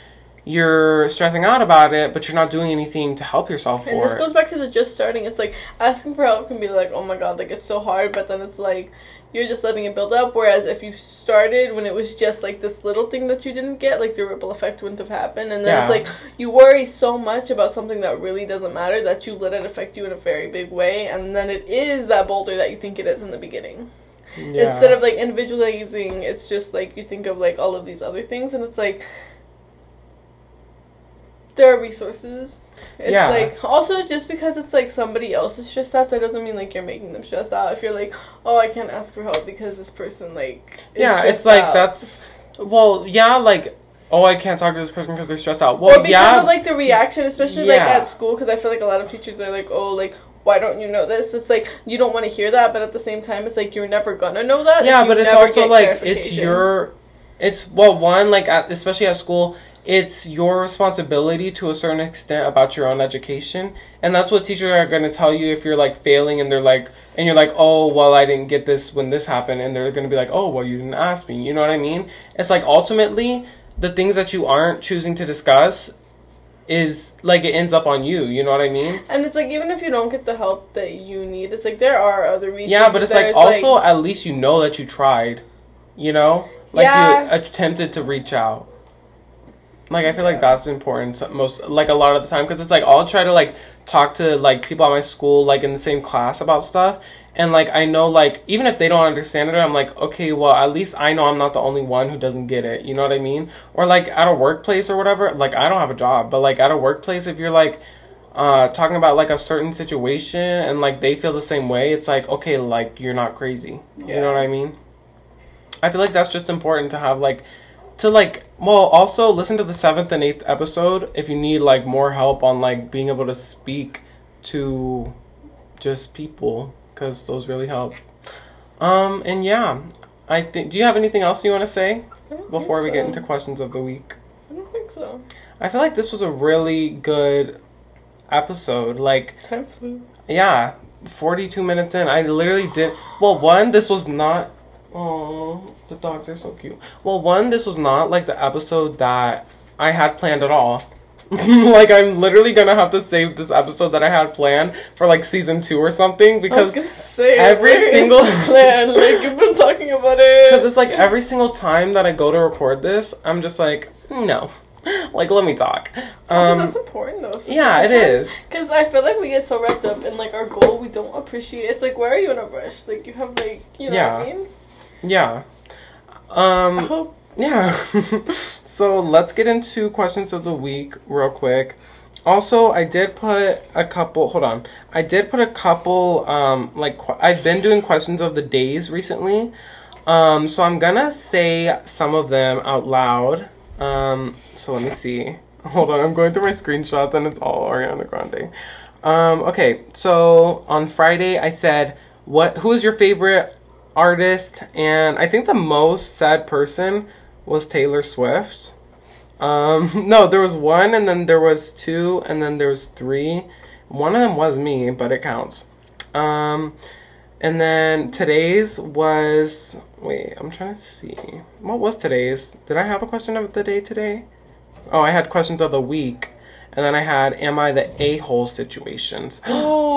you're stressing out about it but you're not doing anything to help yourself And this it goes back to the just starting. It's like asking for help can be like, oh my god, like it's so hard, but then it's like you're just letting it build up. Whereas if you started when it was just like this little thing that you didn't get, like the ripple effect wouldn't have happened. And then Yeah. it's like you worry so much about something that really doesn't matter that you let it affect you in a very big way. And then it is that boulder that you think it is in the beginning. Yeah. Instead of like individualizing, it's just like you think of like all of these other things, and it's like there are resources. It's Yeah. like also just because it's like somebody else is stressed out, that doesn't mean like you're making them stressed out. If you're like, oh, I can't ask for help because this person like is yeah it's like out. that's well yeah like oh i can't talk to this person because they're stressed out or well because yeah of like the reaction, especially like at school, because I feel like a lot of teachers are like, oh, like. Why don't you know this? It's like you don't want to hear that, but at the same time, it's like you're never gonna know that. yeah but it's also like it's your it's well one like at, especially at school it's your responsibility to a certain extent about your own education and that's what teachers are going to tell you if you're like failing and they're like and you're like oh well i didn't get this when this happened and they're going to be like oh well you didn't ask me you know what i mean it's like ultimately the things that you aren't choosing to discuss is like it ends up on you you know what i mean And it's like even if you don't get the help that you need, it's like there are other resources. Yeah, but it's like also at least you know that you tried. You know? Like Yeah. you attempted to reach out. Like I feel like that's important most like a lot of the time cuz it's like I'll try to like talk to like people at my school like in the same class about stuff and like I know like even if they don't understand it I'm like okay, well at least I know I'm not the only one who doesn't get it. You know what I mean? Or like at a workplace or whatever, like I don't have a job, but like at a workplace if you're like uh, talking about like a certain situation and like they feel the same way, it's like okay, like you're not crazy. You know what I mean? I feel like that's just important to have like to like well also listen to the seventh and eighth episode if you need like more help on like being able to speak to just people because those really help. Um and yeah, I think. Do you have anything else you want to say before we get into questions of the week? I don't think so. I feel like this was a really good episode. Like Time flew. yeah, 42 minutes in. I literally did. Well, one, this was not. Oh, the dogs are so cute. Well, one, this was not like the episode that I had planned at all. like, I'm literally gonna have to save this episode that I had planned for like season two or something because. say every single- plan. Like you've been talking about it Because it's like every single time that I go to record this, I'm just like, no. Like, let me talk. Oh, Um, that's important though. yeah, it is. Because I feel like we get so wrapped up in like our goal, we don't appreciate. It's like, why are you in a rush? Like you have like, you know what I mean? Yeah. Um. Yeah. so let's get into questions of the week real quick. Also, I did put a couple. Hold on. I did put a couple. Um, like qu- I've been doing questions of the days recently. Um, so I'm gonna say some of them out loud. Um, so let me see. Hold on. I'm going through my screenshots and it's all Ariana Grande. Um, okay. So on Friday, I said, "What? Who is your favorite artist?" And I think the most sad person was Taylor Swift. Um, no, there was one, and then there was two, and then there was three. One of them was me, but it counts. Um, and then today's was wait, I'm trying to see what was today's. Did I have a question of the day today? Oh, I had questions of the week, and then I had am I the a hole situations.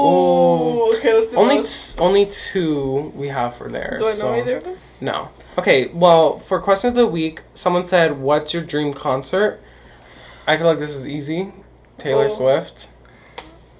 Oh, okay. Let's do only t- only two we have for there. Do I know so- either of them? no. Okay, well, for question of the week, someone said, "What's your dream concert?" I feel like this is easy. Taylor Oh. Swift.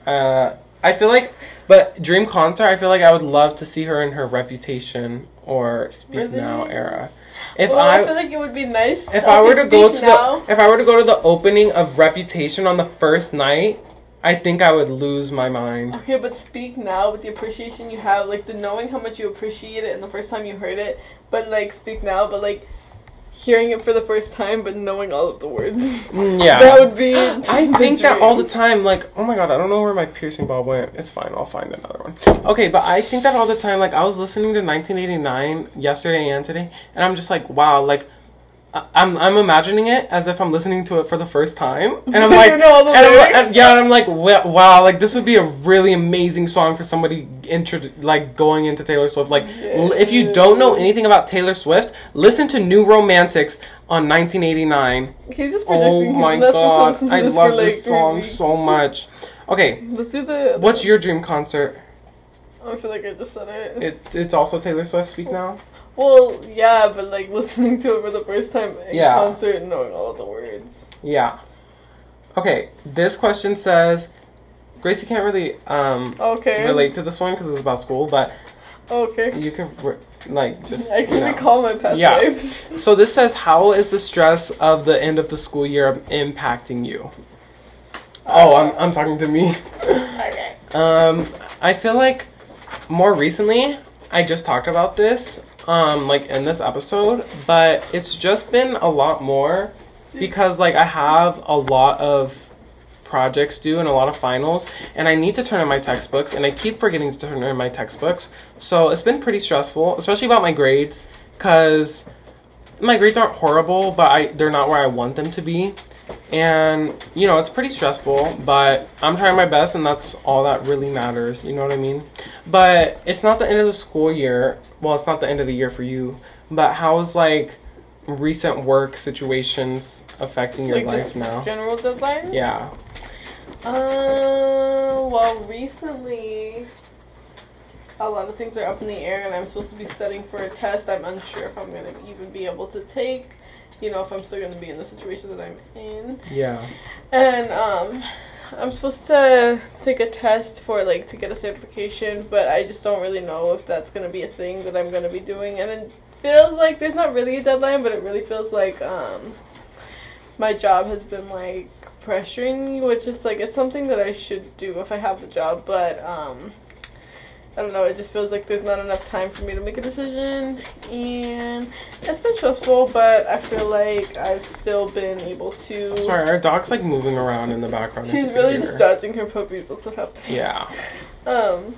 Uh, I feel like, but dream concert. I feel like I would love to see her in her Reputation or Speak Really? Now era. If well, I, I, feel like it would be nice. if I were to go to now. the if I were to go to the opening of Reputation on the first night, I think I would lose my mind. Okay, but speak now with the appreciation you have, like the knowing how much you appreciate it and the first time you heard it. But like speak now, but like hearing it for the first time but knowing all of the words. Mm, yeah. That would be. I think that all the time, like, oh my god, I don't know where my piercing ball went. It's fine, I'll find another one. Okay, but I think that all the time, like, I was listening to 1989 yesterday and today, and I'm just like, wow, like, I'm I'm imagining it as if I'm listening to it for the first time, and I'm like, You know and I'm yeah, and I'm like, wow, like this would be a really amazing song for somebody intro like going into Taylor Swift. Like, l- if you don't know anything about Taylor Swift, listen to New Romantics on 1989. He's just Oh my god, I love like, this song weeks. so much. Okay, Let's do the. what's your dream concert? Oh, I feel like I just said it. It it's also Taylor Swift speak oh. now. Well, yeah, but like listening to it for the first time in Yeah. concert and knowing all the words. Yeah. Okay, this question says, Gracie can't really um Okay. relate to this one because it's about school, but Okay. you can re- like just I can you know. recall my past Yeah. lives. So this says, how is the stress of the end of the school year impacting you? Oh, I'm I'm talking to me. Okay. Um, I feel like more recently, I just talked about this, um, like in this episode, but it's just been a lot more because like I have a lot of projects due and a lot of finals, and I need to turn in my textbooks, and I keep forgetting to turn in my textbooks. So it's been pretty stressful, especially about my grades, cause my grades aren't horrible, but I they're not where I want them to be. And you know, it's pretty stressful, but I'm trying my best and that's all that really matters, you know what I mean? But it's not the end of the school year. Well, it's not the end of the year for you, but how is like recent work situations affecting your Like life just now? general deadlines. Yeah. Uh, well, recently, a lot of things are up in the air, and I'm supposed to be studying for a test. I'm unsure if I'm gonna even be able to take. You know, if I'm still gonna be in the situation that I'm in. Yeah. And um, I'm supposed to take a test for like to get a certification, but I just don't really know if that's gonna be a thing that I'm gonna be doing. And it feels like there's not really a deadline, but it really feels like um, my job has been like pressuring me, which it's like it's something that I should do if I have the job, but um. I don't know, it just feels like there's not enough time for me to make a decision and it's been stressful, but I feel like I've still been able to Sorry, our dog's like moving around in the background. She's really just dodging her puppies. That's what happened. Yeah. Um,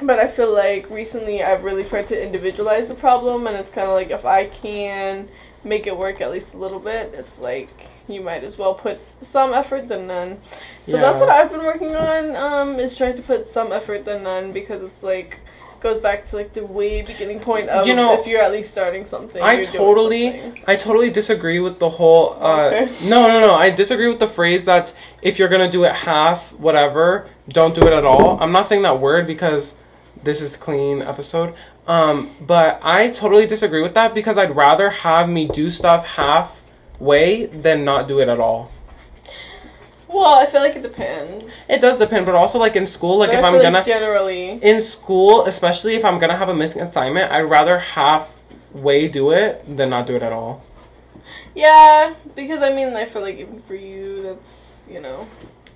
but I feel like recently I've really tried to individualize the problem, and it's kind of like if I can make it work at least a little bit, it's like you might as well put some effort than none. So that's what I've been working on. Um, is trying to put some effort than none because it's like goes back to like the way beginning point of You know, if you're at least starting something. I totally, something. I totally disagree with the whole. Uh, Okay. No, no, no. I disagree with the phrase that if you're gonna do it half, whatever, don't do it at all. I'm not saying that word because this is clean episode. Um, but I totally disagree with that because I'd rather have me do stuff halfway than not do it at all. Well, I feel like it depends. It does depend, but also like in school, like But if I'm gonna like generally. in school, especially if I'm gonna have a missing assignment, I'd rather halfway do it than not do it at all. Yeah, because I mean, I feel like even for you, that's you know.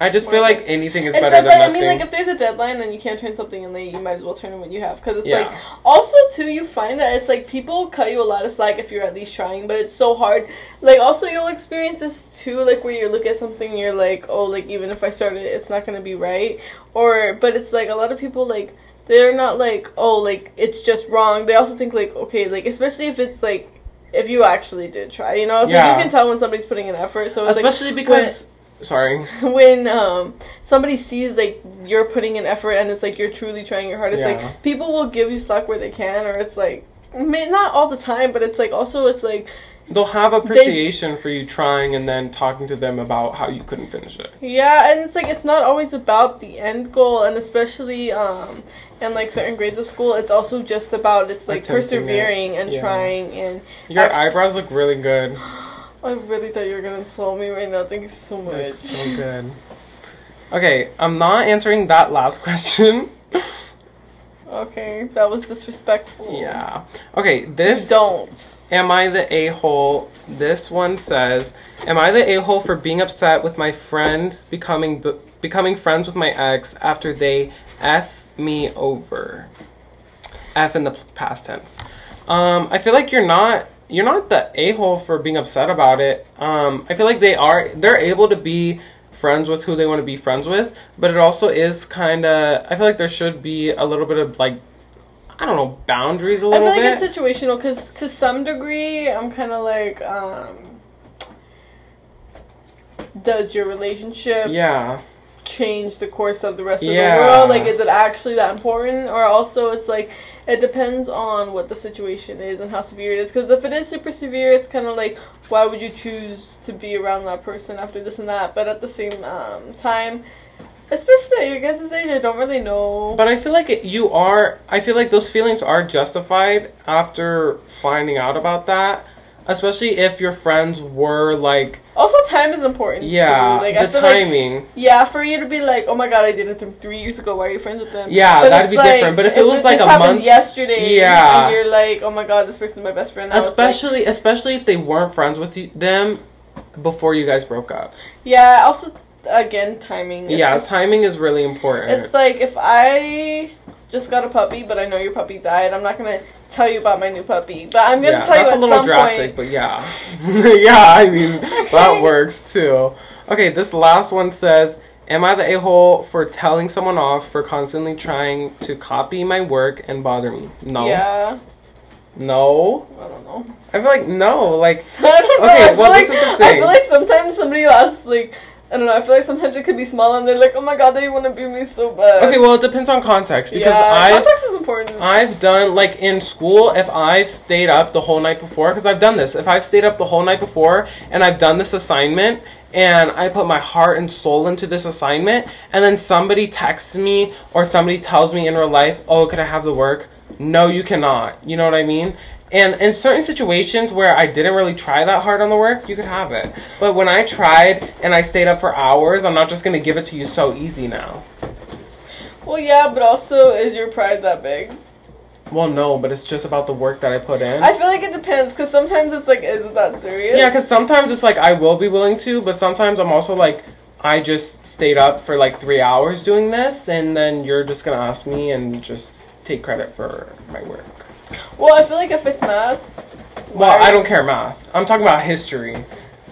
I just feel like anything is It's better than but I mean, like if there's a deadline and you can't turn something in late, you might as well turn in what you have because it's Yeah. like also too you find that it's like people cut you a lot of slack if you're at least trying, but it's so hard. Like also you'll experience this too, like where you look at something, and you're like, oh, like even if I started, it's not gonna be right, or but it's like a lot of people like they're not like oh like it's just wrong. They also think like okay like especially if it's like. If you actually did try, you know, it's like you can tell when somebody's putting an effort. So it's like, especially because sorry when um somebody sees like you're putting an effort and it's like you're truly trying your hardest Yeah. like people will give you slack where they can or it's like may not all the time but it's like also it's like they'll have appreciation for you trying and then talking to them about how you couldn't finish it yeah and it's like it's not always about the end goal and especially um in like certain grades of school it's also just about it's like Attempting it. persevering and Yeah. trying and your eyebrows look really good i really thought you were gonna insult me right now. Thank you so much. so good. Okay i'm not answering that last question. Okay that was disrespectful. Yeah. Okay You this don't. Am I the a hole? This one says, Am I the a hole for being upset with my friends becoming becoming friends with my ex after they f me over? F in the p- past tense. Um, I feel like you're not you're not the a hole for being upset about it. Um, I feel like they are they're able to be friends with who they want to be friends with, but it also is kind of. I feel like there should be a little bit of like, I don't know, boundaries a little bit. I feel like bit. it's situational because to some degree, I'm kind of like, um, does your relationship yeah, change the course of the rest Yeah. of the world? Like, is it actually that important? Or also, it's like, it depends on what the situation is and how severe it is. Because if it is super severe, it's kind of like, why would you choose to be around that person after this and that? But at the same um, time, especially at your guys' age, I don't really know. but I feel like you are. I feel like those feelings are justified after finding out about that, especially if your friends were like, also, time is important. yeah, too. Like, the feel like timing. Yeah, for you to be like, oh my god, I did it th- three years ago. Why are you friends with them? Yeah, But that'd be like, different. But if it was like a month- yesterday, Yeah. and you're like, oh my god, this person's my best friend. now," it's like- especially especially if they weren't friends with you, them before you guys broke up. yeah. Also, again, timing. Yeah, just- timing is really important. it's like if I just got a puppy, but I know your puppy died, I'm not gonna tell you about my new puppy. But I'm gonna yeah, tell you that's at a little drastic, point. but yeah, yeah. I mean that works too. Okay, this last one says. Am I the a hole for telling someone off for constantly trying to copy my work and bother me? No. Yeah, No. I don't know. I feel like no. Like I don't know. Okay, I well, like, this is the thing. I feel like sometimes somebody asks like. I don't know. I feel like sometimes it could be small, and they're like, "Oh my god, they want to be me so bad." okay, well it depends on context because yeah, I context is important. I've done like in school if I've stayed up the whole night before because I've done this. If I've stayed up the whole night before and I've done this assignment and I put my heart and soul into this assignment and then somebody texts me or somebody tells me in real life, "Oh, could I have the work?" No, you cannot. You know what I mean? And in certain situations where I didn't really try that hard on the work, you could have it. But when I tried and I stayed up for hours, I'm not just going to give it to you so easy now. well, yeah, but also, is your pride that big? Well, no, but it's just about the work that I put in. I feel like it depends, because sometimes it's like, is it that serious? Yeah, because sometimes it's like I will be willing to, but sometimes I'm also like, I just stayed up for like three hours doing this, and then you're just gonna ask me and just take credit for my work. Well, I feel like if it's math. Well, I don't care math. I'm talking about history.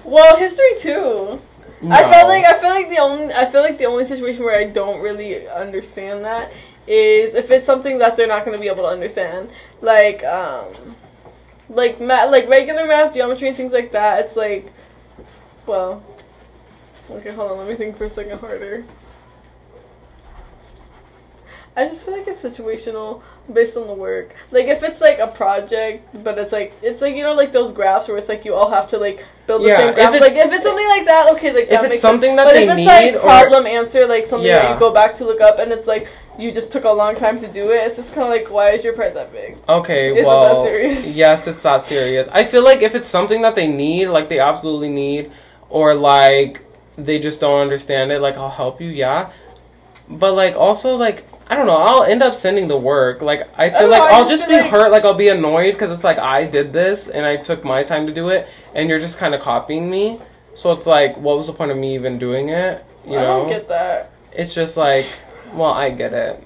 Well, history too. No. I felt like I feel like the only I feel like the only situation where I don't really understand that is if it's something that they're not going to be able to understand, like um, like math, like regular math, geometry, and things like that. It's like, well, okay, hold on, let me think for a second harder. I just feel like it's situational based on the work. Like if it's like a project, but it's like it's like you know like those graphs where it's like you all have to like build the Yeah, same if graph. it's- Like if it's something like that, okay, like that If it's makes something sense. that but they if it's need like or- problem answer, like something that you go back to look up and it's like you just took a long time to do it, it's just kind of like why is your part that big? Okay, Is it that well, serious? yes, it's that serious. I feel like if it's something that they need, like they absolutely need, or like they just don't understand it, like I'll help you, yeah. But like also like I don't know, I'll end up sending the work. Like I feel don't like know, I'll just be like- hurt, like I'll be annoyed because it's like I did this and I took my time to do it, and you're just kind of copying me. So it's like, what was the point of me even doing it? You I know, don't get that. it's just like, well, I get it.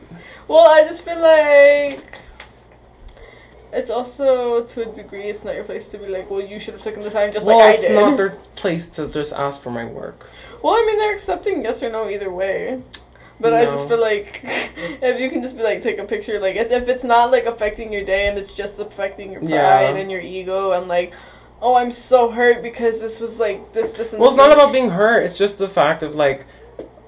Well, I just feel like it's also to a degree it's not your place to be like, well, you should have taken the time just well, like I did. it's not their place to just ask for my work. Well, I mean, they're accepting yes or no either way. But I just feel like if you can just be like, take a picture, like if if it's not like affecting your day and it's just affecting your pride Yeah. and your ego and like, oh, I'm so hurt because this was like this, this, and Well, it's not about being hurt. It's just the fact of like,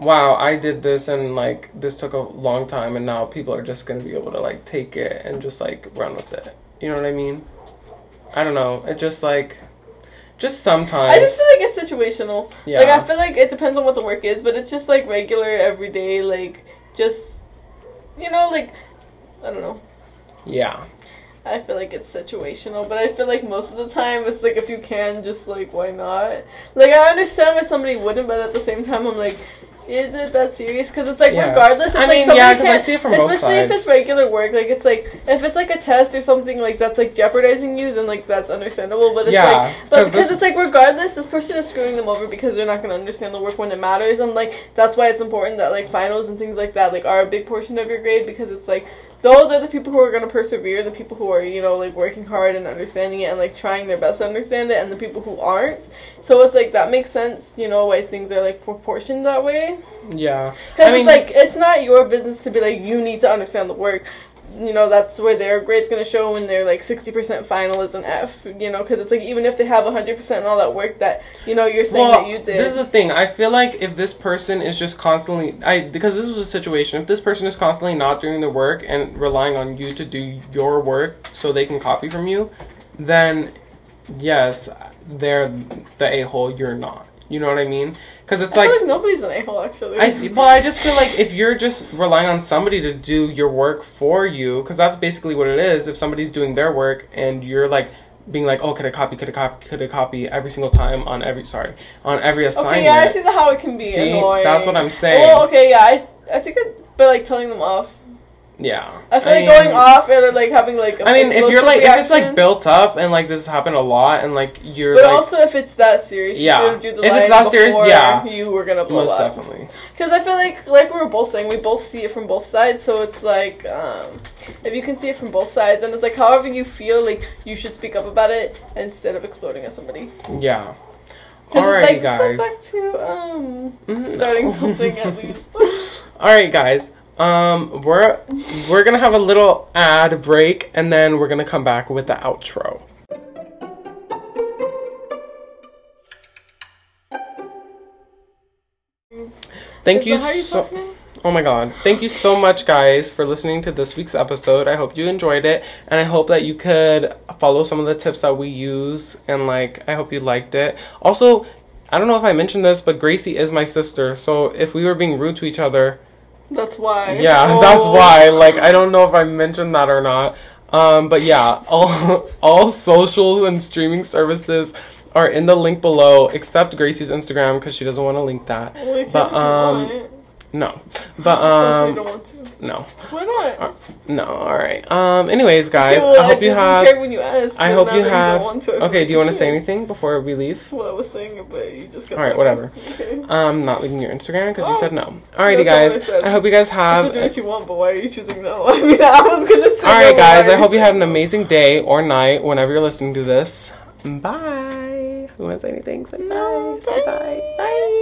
wow, I did this and like this took a long time, and now people are just gonna be able to like take it and just like run with it. You know what I mean? I don't know. It just like, just sometimes. I just feel like it's situational. yeah. Like I feel like it depends on what the work is, but it's just like regular, everyday, like just you know, like I don't know. yeah. I feel like it's situational, but I feel like most of the time it's like if you can, just like why not? Like I understand why somebody wouldn't, but at the same time I'm like, is it that serious? Because it's like Yeah. regardless, it's I like mean, yeah, 'cause I see it from both especially if it's regular work. Like it's like if it's like a test or something like that's like jeopardizing you, then like that's understandable. But it's Yeah, like, but because it's like regardless, this person is screwing them over because they're not gonna understand the work when it matters, and like that's why it's important that like finals and things like that like are a big portion of your grade because it's like those are the people who are gonna persevere. The people who are you know like working hard and understanding it and like trying their best to understand it, and the people who aren't. So it's like that makes sense. You know why things are like proportioned that way. Yeah. Because I mean- it's like it's not your business to be like you need to understand the work. You know that's where their grade's gonna show when they're like sixty percent final is an F. You know because it's like even if they have hundred percent and all that work that you know you're saying that you did. This is the thing. I feel like if this person is just constantly, I because this was a situation. If this person is constantly not doing the work and relying on you to do your work so they can copy from you, then yes, they're the a hole. You're not. You know what I mean? Because it's I like feel like nobody's an a hole actually. I well, I just feel like if you're just relying on somebody to do your work for you, because that's basically what it is. If somebody's doing their work and you're like being like, oh, could I copy, could I copy, could I copy every single time on every sorry on every assignment. Okay, yeah, I see the how it can be See, annoying. that's what I'm saying. Well, okay, yeah, I I think it, but like telling them off. Yeah, I feel mean- like going off and like having like. a I mean, if you're like, if it's like built up and like this has happened a lot, and like you're But like, also, if it's that serious, Yeah. should do the If it's that serious, yeah. you were gonna blow up. most up. definitely. Because I feel like, like we were both saying, we both see it from both sides. So it's like, um, if you can see it from both sides, then it's like, however you feel, like you should speak up about it instead of exploding at somebody. Yeah. Alright, like, guys. This goes back to um, Mhm. starting something at least. All right, guys. Um, we're we're gonna have a little ad break, and then we're gonna come back with the outro. Thank Is you that how you so. Oh my god. Thank you so much, guys, for listening to this week's episode. I hope you enjoyed it, and I hope that you could follow some of the tips that we use, and like, I hope you liked it. Also, I don't know if I mentioned this, but Gracie is my sister, so if we were being rude to each other, That's why. yeah, Oh. that's why. Like, I don't know if I mentioned that or not. Um, but yeah, all all socials and streaming services are in the link below, except Gracie's Instagram because she doesn't want to link that. Well, But um. No, but you um, don't want to. no. Why not? No, all right. Um. Anyways, guys, well, I hope you have. care when you asked, I hope you have. to, Okay. Do you want to say anything before we leave? Well, I was saying it, but you just got. All right, talking. whatever. Okay. Um, not leaving your Instagram because you Oh, said no. Alrighty, not I guys. I hope you guys You have. do what you want, but why are you choosing no? I mean, I was gonna say. All right, no, guys. I hope you have an amazing day or night whenever you're listening to this. Bye. Who want to say anything? Say No, bye. Bye. bye. Bye.